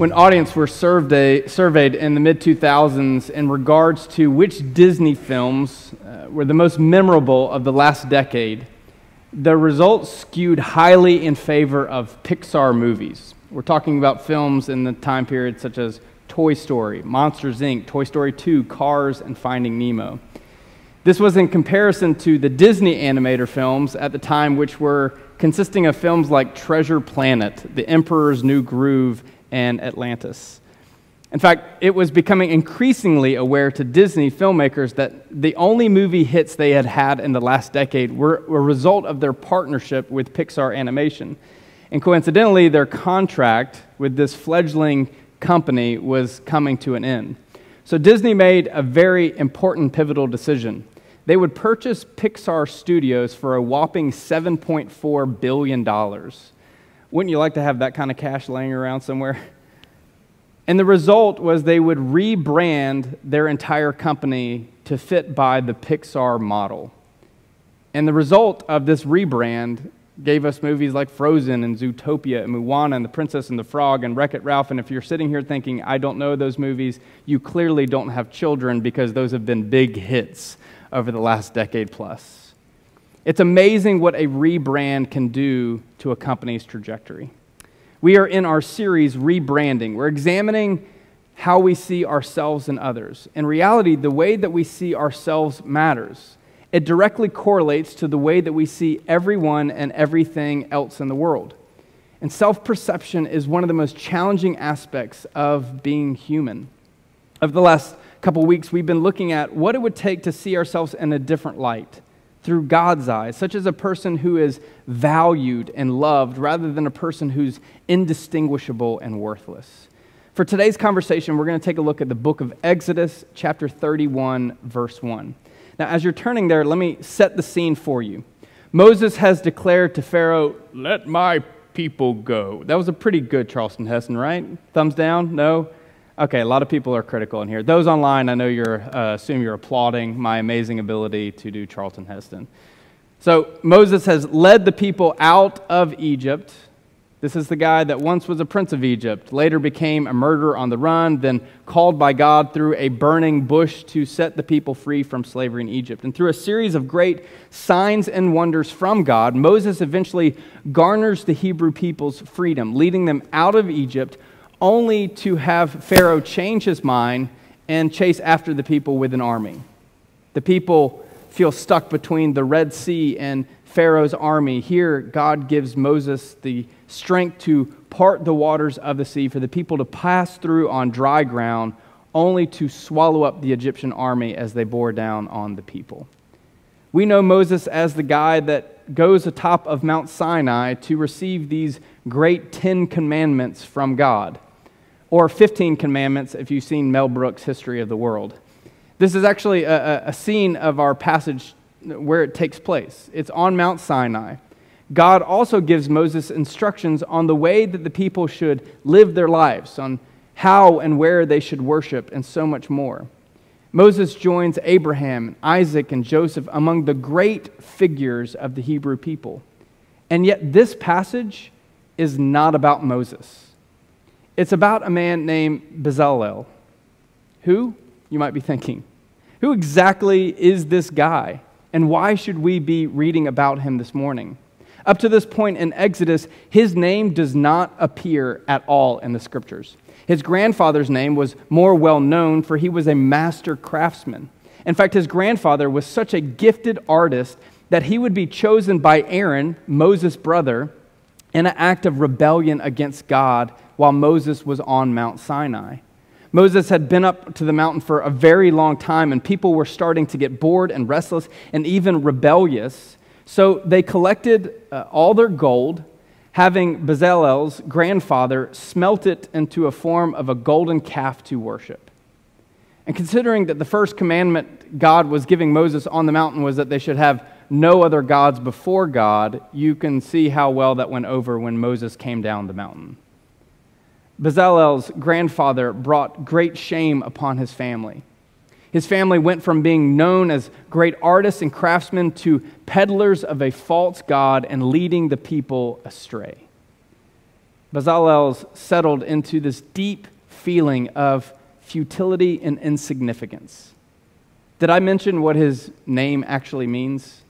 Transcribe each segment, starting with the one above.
when audience were surveyed, surveyed in the mid 2000s in regards to which Disney films uh, were the most memorable of the last decade, the results skewed highly in favor of Pixar movies. We're talking about films in the time period such as Toy Story, Monsters Inc., Toy Story 2, Cars, and Finding Nemo. This was in comparison to the Disney animator films at the time, which were consisting of films like Treasure Planet, The Emperor's New Groove, and Atlantis. In fact, it was becoming increasingly aware to Disney filmmakers that the only movie hits they had had in the last decade were a result of their partnership with Pixar Animation. And coincidentally, their contract with this fledgling company was coming to an end. So Disney made a very important pivotal decision. They would purchase Pixar Studios for a whopping $7.4 billion. Wouldn't you like to have that kind of cash laying around somewhere? And the result was they would rebrand their entire company to fit by the Pixar model. And the result of this rebrand gave us movies like Frozen and Zootopia and Moana and The Princess and the Frog and Wreck It Ralph. And if you're sitting here thinking, I don't know those movies, you clearly don't have children because those have been big hits over the last decade plus. It's amazing what a rebrand can do to a company's trajectory. We are in our series, Rebranding. We're examining how we see ourselves and others. In reality, the way that we see ourselves matters. It directly correlates to the way that we see everyone and everything else in the world. And self perception is one of the most challenging aspects of being human. Over the last couple weeks, we've been looking at what it would take to see ourselves in a different light through God's eyes, such as a person who is valued and loved rather than a person who's indistinguishable and worthless. For today's conversation, we're going to take a look at the book of Exodus, chapter 31, verse 1. Now, as you're turning there, let me set the scene for you. Moses has declared to Pharaoh, Let my people go. That was a pretty good Charlton Heston, right? Thumbs down? No? Okay, a lot of people are critical in here. Those online, I know you're, uh, assume you're applauding my amazing ability to do Charlton Heston. So Moses has led the people out of Egypt. This is the guy that once was a prince of Egypt, later became a murderer on the run, then called by God through a burning bush to set the people free from slavery in Egypt. And through a series of great signs and wonders from God, Moses eventually garners the Hebrew people's freedom, leading them out of Egypt only to have Pharaoh change his mind and chase after the people with an army. The people feel stuck between the Red Sea and Pharaoh's army. Here, God gives Moses the strength to part the waters of the sea for the people to pass through on dry ground, only to swallow up the Egyptian army as they bore down on the people. We know Moses as the guy that goes atop of Mount Sinai to receive these great Ten Commandments from God or 15 Commandments if you've seen Mel Brooks' History of the World. This is actually a, a, scene of our passage where it takes place. It's on Mount Sinai. God also gives Moses instructions on the way that the people should live their lives, on how and where they should worship, and so much more. Moses joins Abraham, Isaac, and Joseph among the great figures of the Hebrew people. And yet, this passage is not about Moses. It's about a man named Bezalel. Who, you might be thinking, who exactly is this guy? And why should we be reading about him this morning? Up to this point in Exodus, his name does not appear at all in the scriptures. His grandfather's name was more well known, for he was a master craftsman. In fact, his grandfather was such a gifted artist that he would be chosen by Aaron, Moses' brother, in an act of rebellion against God while Moses was on Mount Sinai. Moses had been up to the mountain for a very long time, and people were starting to get bored and restless and even rebellious. So they collected uh, all their gold, having Bezalel's grandfather smelt it into a form of a golden calf to worship. And considering that the first commandment God was giving Moses on the mountain was that they should have no other gods before God, you can see how well that went over when Moses came down the mountain. Bezalel's grandfather brought great shame upon his family. His family went from being known as great artists and craftsmen to peddlers of a false God and leading the people astray. Bezalel's settled into this deep feeling of futility and insignificance. Did I mention what his name actually means?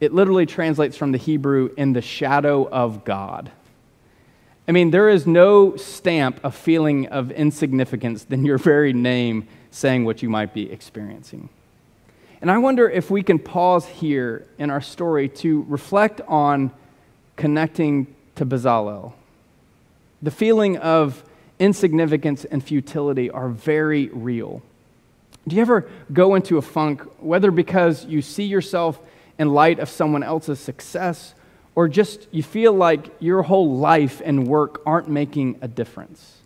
It literally translates from the Hebrew in the shadow of God. I mean, there is no stamp of feeling of insignificance than your very name saying what you might be experiencing. And I wonder if we can pause here in our story to reflect on connecting to Bezalel. The feeling of insignificance and futility are very real. Do you ever go into a funk, whether because you see yourself in light of someone else's success or just you feel like your whole life and work aren't making a difference.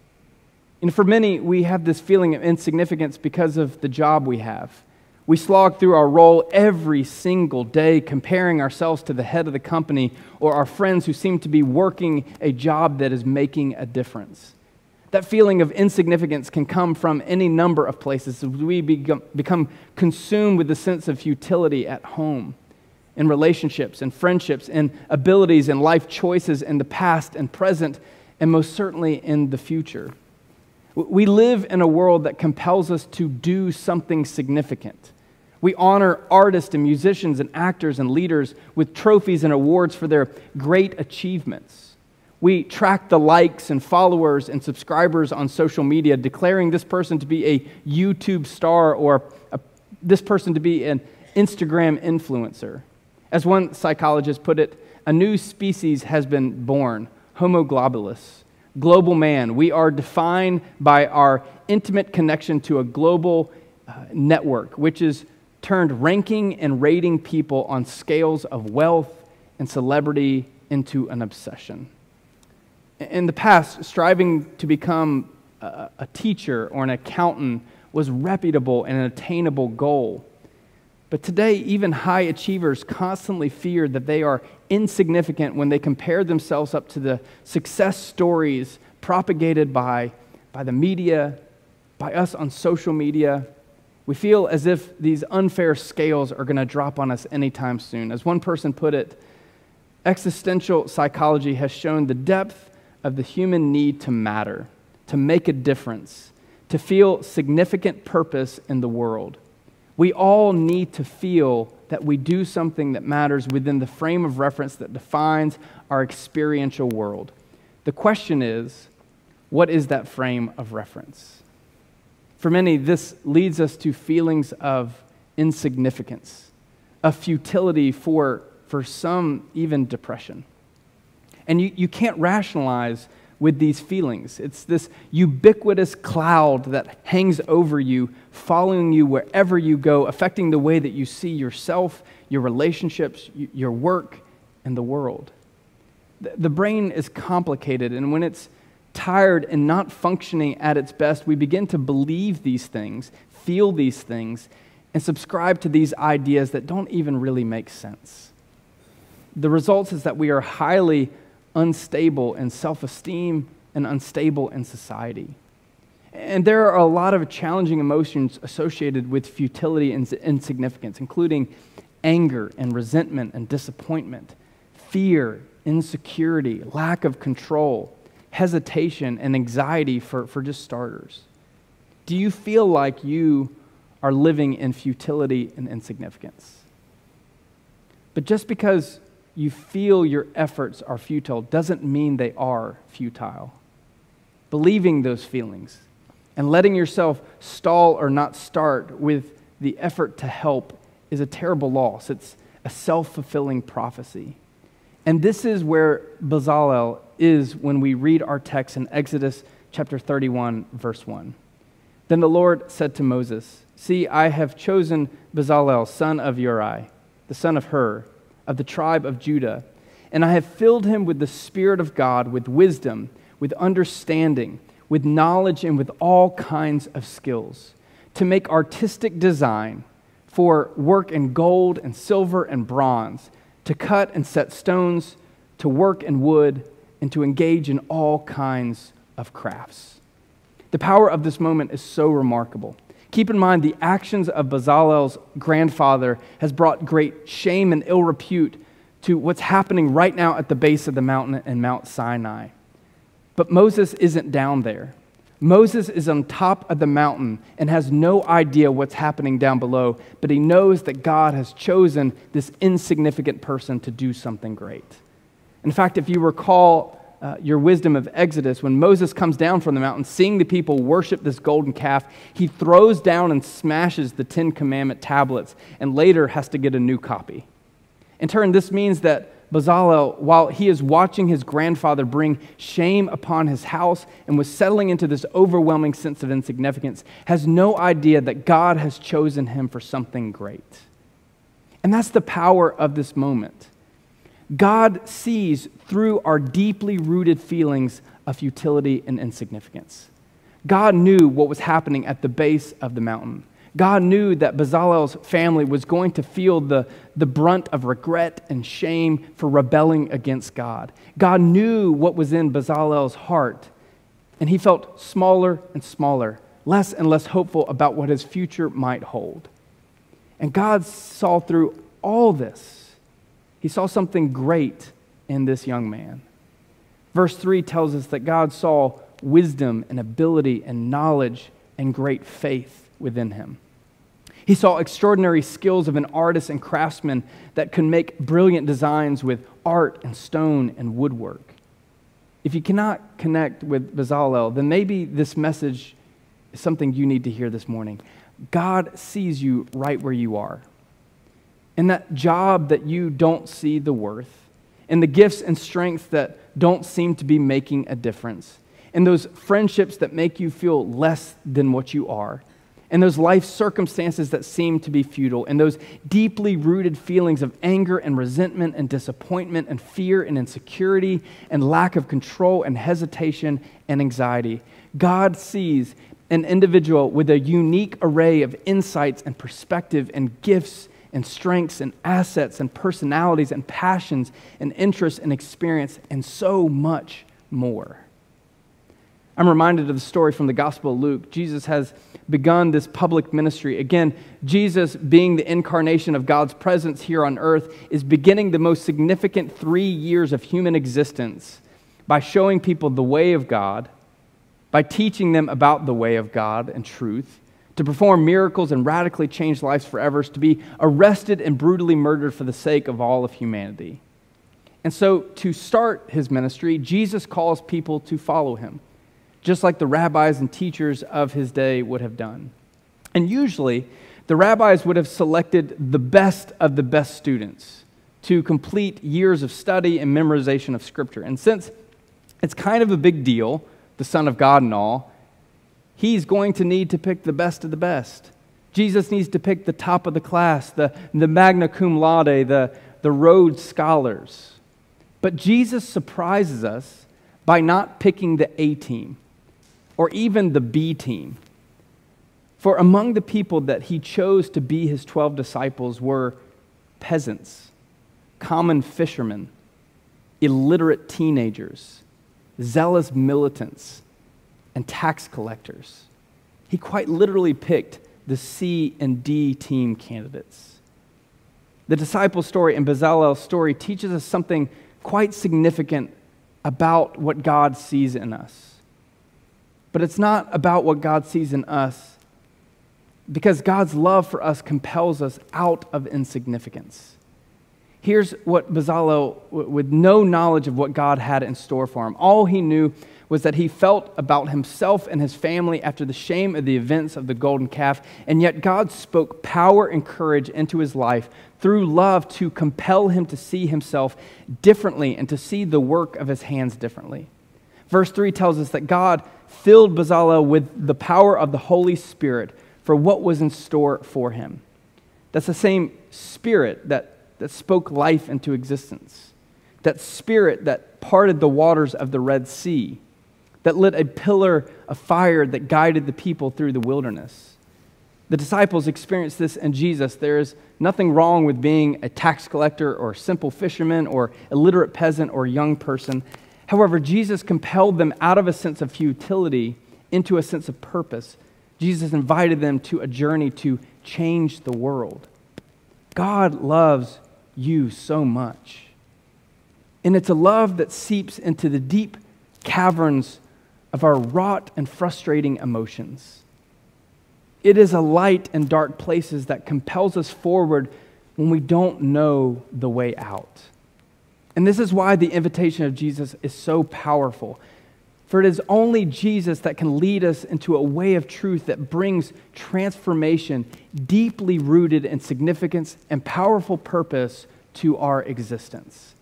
And for many, we have this feeling of insignificance because of the job we have. We slog through our role every single day, comparing ourselves to the head of the company or our friends who seem to be working a job that is making a difference. That feeling of insignificance can come from any number of places. We become consumed with the sense of futility at home in relationships and friendships and abilities and life choices in the past and present, and most certainly in the future. We live in a world that compels us to do something significant. We honor artists and musicians and actors and leaders with trophies and awards for their great achievements. We track the likes and followers and subscribers on social media, declaring this person to be a YouTube star or a, this person to be an Instagram influencer. As one psychologist put it, a new species has been born, Homo globalis, global man. We are defined by our intimate connection to a global uh, network, which is turned ranking and rating people on scales of wealth and celebrity into an obsession. In the past, striving to become a, a teacher or an accountant was reputable and an attainable goal. But today, even high achievers constantly fear that they are insignificant when they compare themselves up to the success stories propagated by, by the media, by us on social media. We feel as if these unfair scales are going to drop on us anytime soon. As one person put it, existential psychology has shown the depth of the human need to matter, to make a difference, to feel significant purpose in the world. We all need to feel that we do something that matters within the frame of reference that defines our experiential world. The question is, what is that frame of reference? For many, this leads us to feelings of insignificance, of futility, for, for some, even depression. And you, you can't rationalize with these feelings. It's this ubiquitous cloud that hangs over you, following you wherever you go, affecting the way that you see yourself, your relationships, your work, and the world. The brain is complicated, and when it's tired and not functioning at its best, we begin to believe these things, feel these things, and subscribe to these ideas that don't even really make sense. The result is that we are highly unstable in self esteem and unstable in society. And there are a lot of challenging emotions associated with futility and insignificance, including anger and resentment and disappointment, fear, insecurity, lack of control, hesitation, and anxiety for, for just starters. Do you feel like you are living in futility and insignificance? But just because you feel your efforts are futile doesn't mean they are futile. Believing those feelings and letting yourself stall or not start with the effort to help is a terrible loss. It's a self fulfilling prophecy. And this is where Bezalel is when we read our text in Exodus chapter 31, verse 1. Then the Lord said to Moses, See, I have chosen Bezalel, son of Uri, the son of Hur of the tribe of Judah. And I have filled him with the Spirit of God, with wisdom, with understanding, with knowledge, and with all kinds of skills, to make artistic design for work in gold and silver and bronze, to cut and set stones, to work in wood, and to engage in all kinds of crafts. The power of this moment is so remarkable. Keep in mind the actions of Bezalel's grandfather has brought great shame and ill repute to what's happening right now at the base of the mountain in Mount Sinai. But Moses isn't down there. Moses is on top of the mountain and has no idea what's happening down below, but he knows that God has chosen this insignificant person to do something great. In fact, if you recall uh, your wisdom of Exodus, when Moses comes down from the mountain, seeing the people worship this golden calf, he throws down and smashes the Ten Commandment tablets and later has to get a new copy. In turn, this means that Bezalel, while he is watching his grandfather bring shame upon his house and was settling into this overwhelming sense of insignificance, has no idea that God has chosen him for something great. And that's the power of this moment. God sees through our deeply rooted feelings of futility and insignificance. God knew what was happening at the base of the mountain. God knew that Bezalel's family was going to feel the, the brunt of regret and shame for rebelling against God. God knew what was in Bezalel's heart, and he felt smaller and smaller, less and less hopeful about what his future might hold. And God saw through all this. He saw something great in this young man. Verse 3 tells us that God saw wisdom and ability and knowledge and great faith within him. He saw extraordinary skills of an artist and craftsman that could make brilliant designs with art and stone and woodwork. If you cannot connect with Bezalel, then maybe this message is something you need to hear this morning. God sees you right where you are. In that job that you don't see the worth, in the gifts and strengths that don't seem to be making a difference, in those friendships that make you feel less than what you are and those life circumstances that seem to be futile, and those deeply rooted feelings of anger and resentment and disappointment and fear and insecurity and lack of control and hesitation and anxiety. God sees an individual with a unique array of insights and perspective and gifts and strengths and assets and personalities and passions and interests and experience and so much more. I'm reminded of the story from the Gospel of Luke. Jesus has begun this public ministry. Again, Jesus, being the incarnation of God's presence here on earth, is beginning the most significant three years of human existence by showing people the way of God, by teaching them about the way of God and truth, to perform miracles and radically change lives forever, to be arrested and brutally murdered for the sake of all of humanity. And so, to start his ministry, Jesus calls people to follow him just like the rabbis and teachers of his day would have done. And usually, the rabbis would have selected the best of the best students to complete years of study and memorization of Scripture. And since it's kind of a big deal, the Son of God and all, he's going to need to pick the best of the best. Jesus needs to pick the top of the class, the, the magna cum laude, the, the Rhodes Scholars. But Jesus surprises us by not picking the A team or even the B team. For among the people that he chose to be his 12 disciples were peasants, common fishermen, illiterate teenagers, zealous militants, and tax collectors. He quite literally picked the C and D team candidates. The disciple story and Bezalel's story teaches us something quite significant about what God sees in us. But it's not about what God sees in us because God's love for us compels us out of insignificance. Here's what Bezalel, with no knowledge of what God had in store for him, all he knew was that he felt about himself and his family after the shame of the events of the golden calf, and yet God spoke power and courage into his life through love to compel him to see himself differently and to see the work of his hands differently. Verse 3 tells us that God filled Bezalel with the power of the Holy Spirit for what was in store for him. That's the same spirit that, that spoke life into existence, that spirit that parted the waters of the Red Sea, that lit a pillar of fire that guided the people through the wilderness, The disciples experienced this in Jesus. There is nothing wrong with being a tax collector or simple fisherman or illiterate peasant or young person. However, Jesus compelled them out of a sense of futility into a sense of purpose. Jesus invited them to a journey to change the world. God loves you so much. And it's a love that seeps into the deep caverns of our wrought and frustrating emotions. It is a light in dark places that compels us forward when we don't know the way out. And this is why the invitation of Jesus is so powerful. For it is only Jesus that can lead us into a way of truth that brings transformation deeply rooted in significance and powerful purpose to our existence.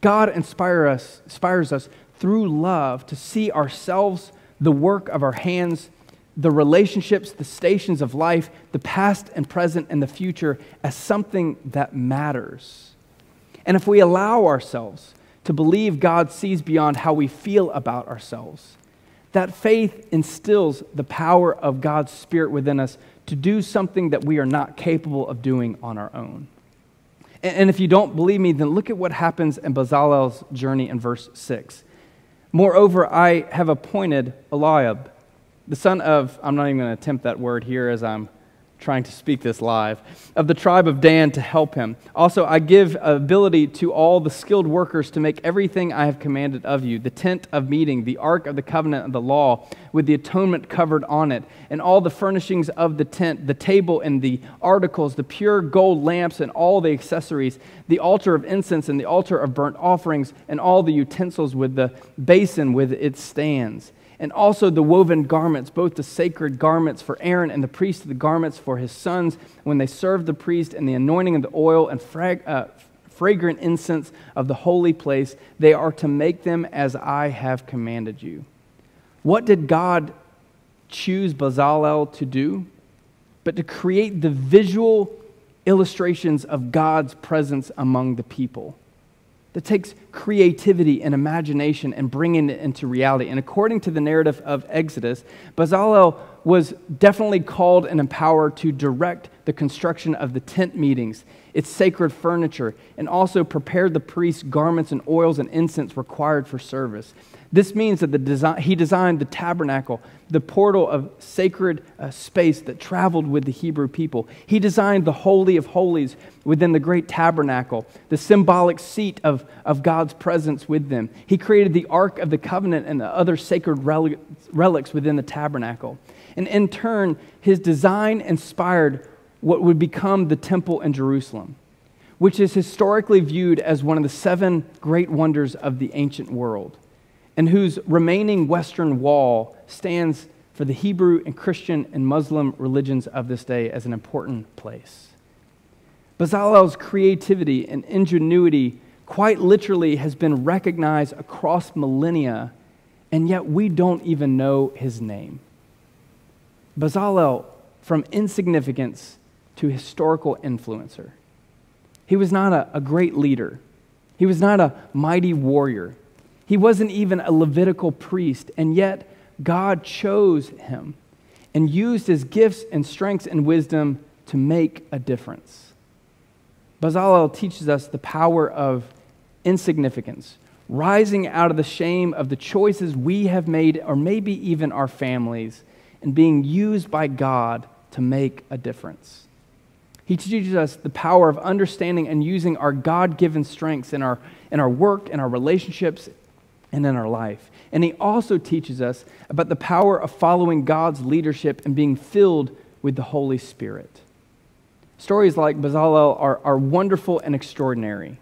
God inspire us, inspires us through love to see ourselves, the work of our hands, the relationships, the stations of life, the past and present and the future as something that matters. And if we allow ourselves to believe God sees beyond how we feel about ourselves, that faith instills the power of God's Spirit within us to do something that we are not capable of doing on our own. And if you don't believe me, then look at what happens in Bezalel's journey in verse 6. Moreover, I have appointed Oholiab, the son of, I'm not even going to attempt that word here as I'm trying to speak this live, of the tribe of Dan to help him. Also, I give ability to all the skilled workers to make everything I have commanded of you the tent of meeting, the ark of the covenant of the law, with the atonement covered on it, and all the furnishings of the tent, the table and the articles, the pure gold lamps and all the accessories, the altar of incense and the altar of burnt offerings, and all the utensils with the basin with its stands and also the woven garments, both the sacred garments for Aaron and the priest, the garments for his sons when they served the priest, and the anointing of the oil and frag, uh, fragrant incense of the holy place. They are to make them as I have commanded you. What did God choose Bezalel to do? But to create the visual illustrations of God's presence among the people that takes creativity and imagination and bringing it into reality. And according to the narrative of Exodus, Bezalel was definitely called and empowered to direct the construction of the tent meetings, its sacred furniture, and also prepared the priests' garments and oils and incense required for service. This means that design, he designed the tabernacle, the portal of sacred uh, space that traveled with the Hebrew people. He designed the Holy of Holies within the great tabernacle, the symbolic seat of, of God's presence with them. He created the Ark of the Covenant and the other sacred relics within the tabernacle. And in turn, his design inspired what would become the temple in Jerusalem, which is historically viewed as one of the seven great wonders of the ancient world and whose remaining western wall stands for the Hebrew and Christian and Muslim religions of this day as an important place. Bezalel's creativity and ingenuity quite literally has been recognized across millennia, and yet we don't even know his name. Bezalel, from insignificance to historical influencer. He was not a, a great leader. He was not a mighty warrior. He wasn't even a Levitical priest, and yet God chose him and used his gifts and strengths and wisdom to make a difference. Bezalel teaches us the power of insignificance, rising out of the shame of the choices we have made, or maybe even our families, and being used by God to make a difference. He teaches us the power of understanding and using our God given strengths in our, in our work, in our relationships, and in our life. And he also teaches us about the power of following God's leadership and being filled with the Holy Spirit. Stories like Bezalel are, are wonderful and extraordinary.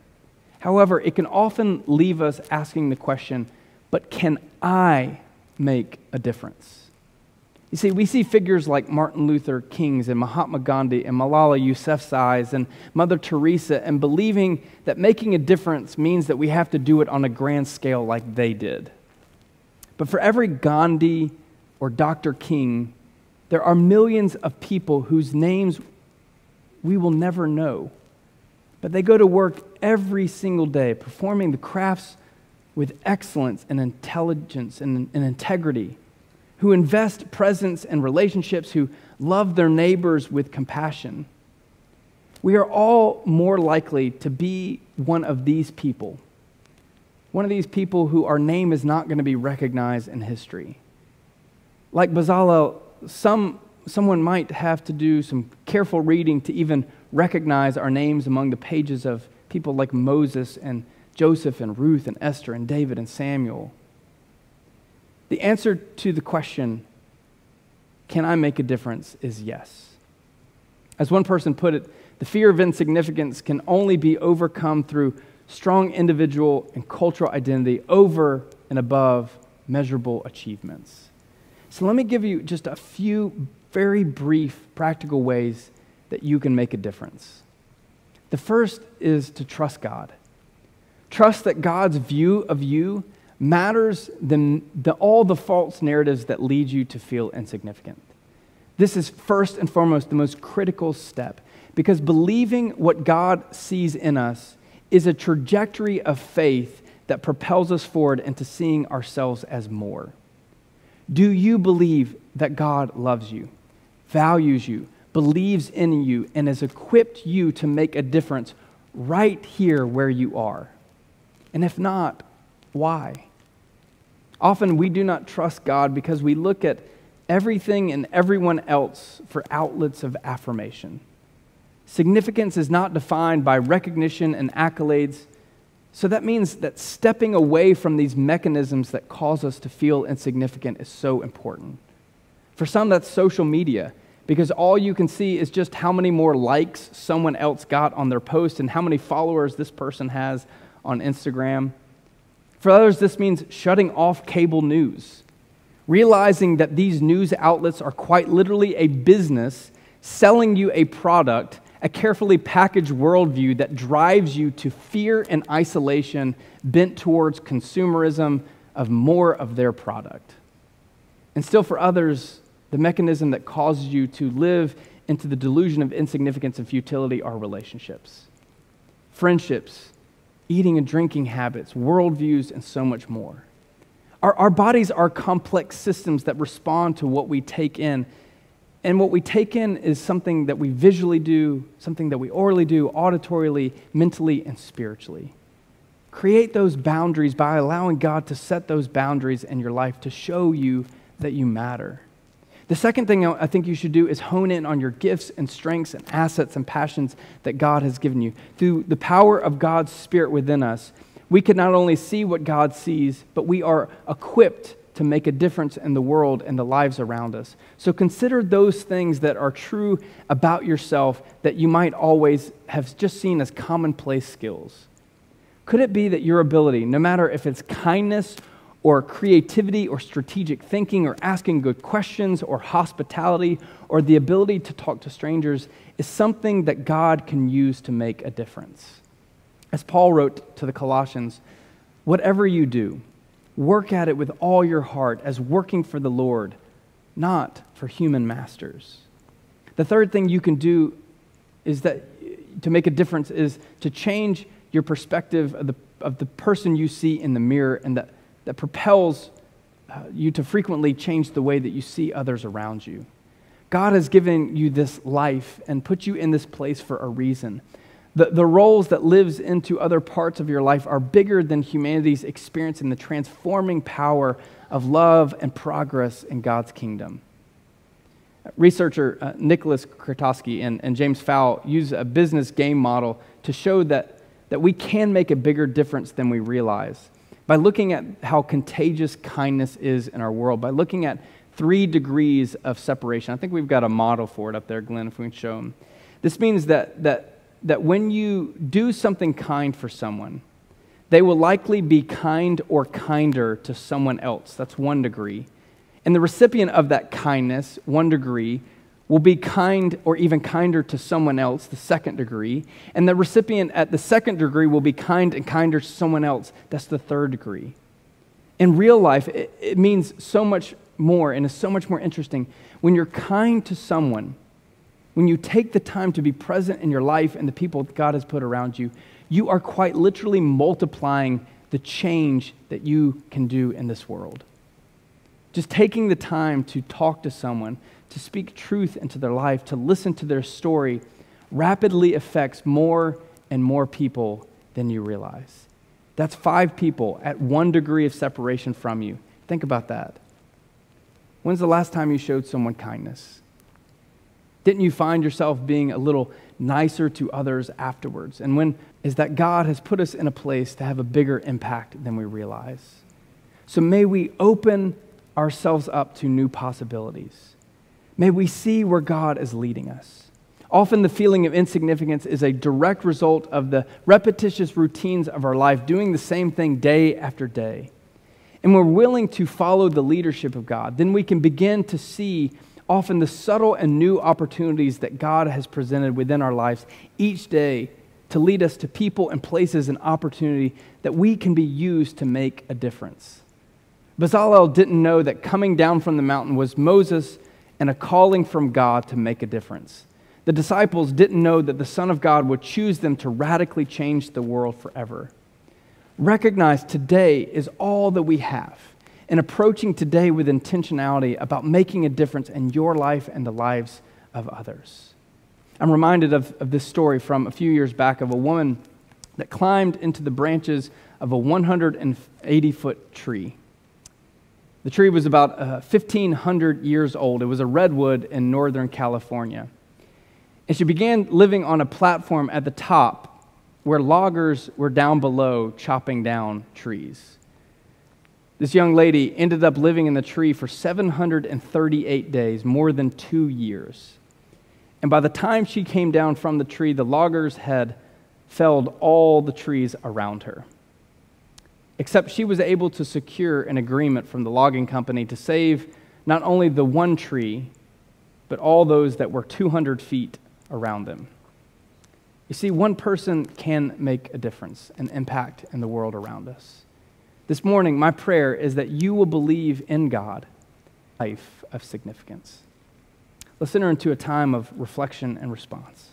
However, it can often leave us asking the question but can I make a difference? You see, we see figures like Martin Luther King's and Mahatma Gandhi and Malala Yousafzai's and Mother Teresa and believing that making a difference means that we have to do it on a grand scale like they did. But for every Gandhi or Dr. King, there are millions of people whose names we will never know. But they go to work every single day performing the crafts with excellence and intelligence and, and integrity who invest presence and relationships, who love their neighbors with compassion. We are all more likely to be one of these people. One of these people who our name is not going to be recognized in history. Like Bezalel, some, someone might have to do some careful reading to even recognize our names among the pages of people like Moses and Joseph and Ruth and Esther and David and Samuel. The answer to the question, can I make a difference, is yes. As one person put it, the fear of insignificance can only be overcome through strong individual and cultural identity over and above measurable achievements. So, let me give you just a few very brief practical ways that you can make a difference. The first is to trust God. Trust that God's view of you matters than the, all the false narratives that lead you to feel insignificant. This is first and foremost the most critical step because believing what God sees in us is a trajectory of faith that propels us forward into seeing ourselves as more. Do you believe that God loves you, values you, believes in you, and has equipped you to make a difference right here where you are? And if not, why? Often we do not trust God because we look at everything and everyone else for outlets of affirmation. Significance is not defined by recognition and accolades. So that means that stepping away from these mechanisms that cause us to feel insignificant is so important. For some, that's social media, because all you can see is just how many more likes someone else got on their post and how many followers this person has on Instagram. For others, this means shutting off cable news, realizing that these news outlets are quite literally a business selling you a product, a carefully packaged worldview that drives you to fear and isolation bent towards consumerism of more of their product. And still, for others, the mechanism that causes you to live into the delusion of insignificance and futility are relationships, friendships, eating and drinking habits, worldviews, and so much more. Our, our bodies are complex systems that respond to what we take in. And what we take in is something that we visually do, something that we orally do, auditorily, mentally, and spiritually. Create those boundaries by allowing God to set those boundaries in your life to show you that you matter. The second thing I think you should do is hone in on your gifts and strengths and assets and passions that God has given you. Through the power of God's Spirit within us, we can not only see what God sees, but we are equipped to make a difference in the world and the lives around us. So consider those things that are true about yourself that you might always have just seen as commonplace skills. Could it be that your ability, no matter if it's kindness or creativity or strategic thinking or asking good questions or hospitality or the ability to talk to strangers is something that God can use to make a difference. As Paul wrote to the Colossians, whatever you do, work at it with all your heart as working for the Lord, not for human masters. The third thing you can do is that to make a difference is to change your perspective of the, of the person you see in the mirror and that that propels uh, you to frequently change the way that you see others around you. God has given you this life and put you in this place for a reason. The, the roles that lives into other parts of your life are bigger than humanity's experience in the transforming power of love and progress in God's kingdom. Researcher uh, Nicholas Krotowski and, and James Fowl use a business game model to show that, that we can make a bigger difference than we realize by looking at how contagious kindness is in our world, by looking at three degrees of separation. I think we've got a model for it up there, Glenn, if we can show them. This means that, that, that when you do something kind for someone, they will likely be kind or kinder to someone else. That's one degree. And the recipient of that kindness, one degree, will be kind or even kinder to someone else, the second degree. And the recipient at the second degree will be kind and kinder to someone else, that's the third degree. In real life, it, it means so much more and is so much more interesting. When you're kind to someone, when you take the time to be present in your life and the people God has put around you, you are quite literally multiplying the change that you can do in this world. Just taking the time to talk to someone, to speak truth into their life, to listen to their story, rapidly affects more and more people than you realize. That's five people at one degree of separation from you. Think about that. When's the last time you showed someone kindness? Didn't you find yourself being a little nicer to others afterwards? And when is that God has put us in a place to have a bigger impact than we realize? So may we open ourselves up to new possibilities. May we see where God is leading us. Often the feeling of insignificance is a direct result of the repetitious routines of our life, doing the same thing day after day. And we're willing to follow the leadership of God, then we can begin to see often the subtle and new opportunities that God has presented within our lives each day to lead us to people and places and opportunity that we can be used to make a difference. Bezalel didn't know that coming down from the mountain was Moses and a calling from God to make a difference. The disciples didn't know that the Son of God would choose them to radically change the world forever. Recognize today is all that we have, and approaching today with intentionality about making a difference in your life and the lives of others. I'm reminded of, of this story from a few years back of a woman that climbed into the branches of a 180 foot tree. The tree was about uh, 1,500 years old. It was a redwood in Northern California. And she began living on a platform at the top where loggers were down below chopping down trees. This young lady ended up living in the tree for 738 days, more than two years. And by the time she came down from the tree, the loggers had felled all the trees around her. Except she was able to secure an agreement from the logging company to save not only the one tree, but all those that were 200 feet around them. You see, one person can make a difference, an impact in the world around us. This morning, my prayer is that you will believe in God, life of significance. Let's enter into a time of reflection and response.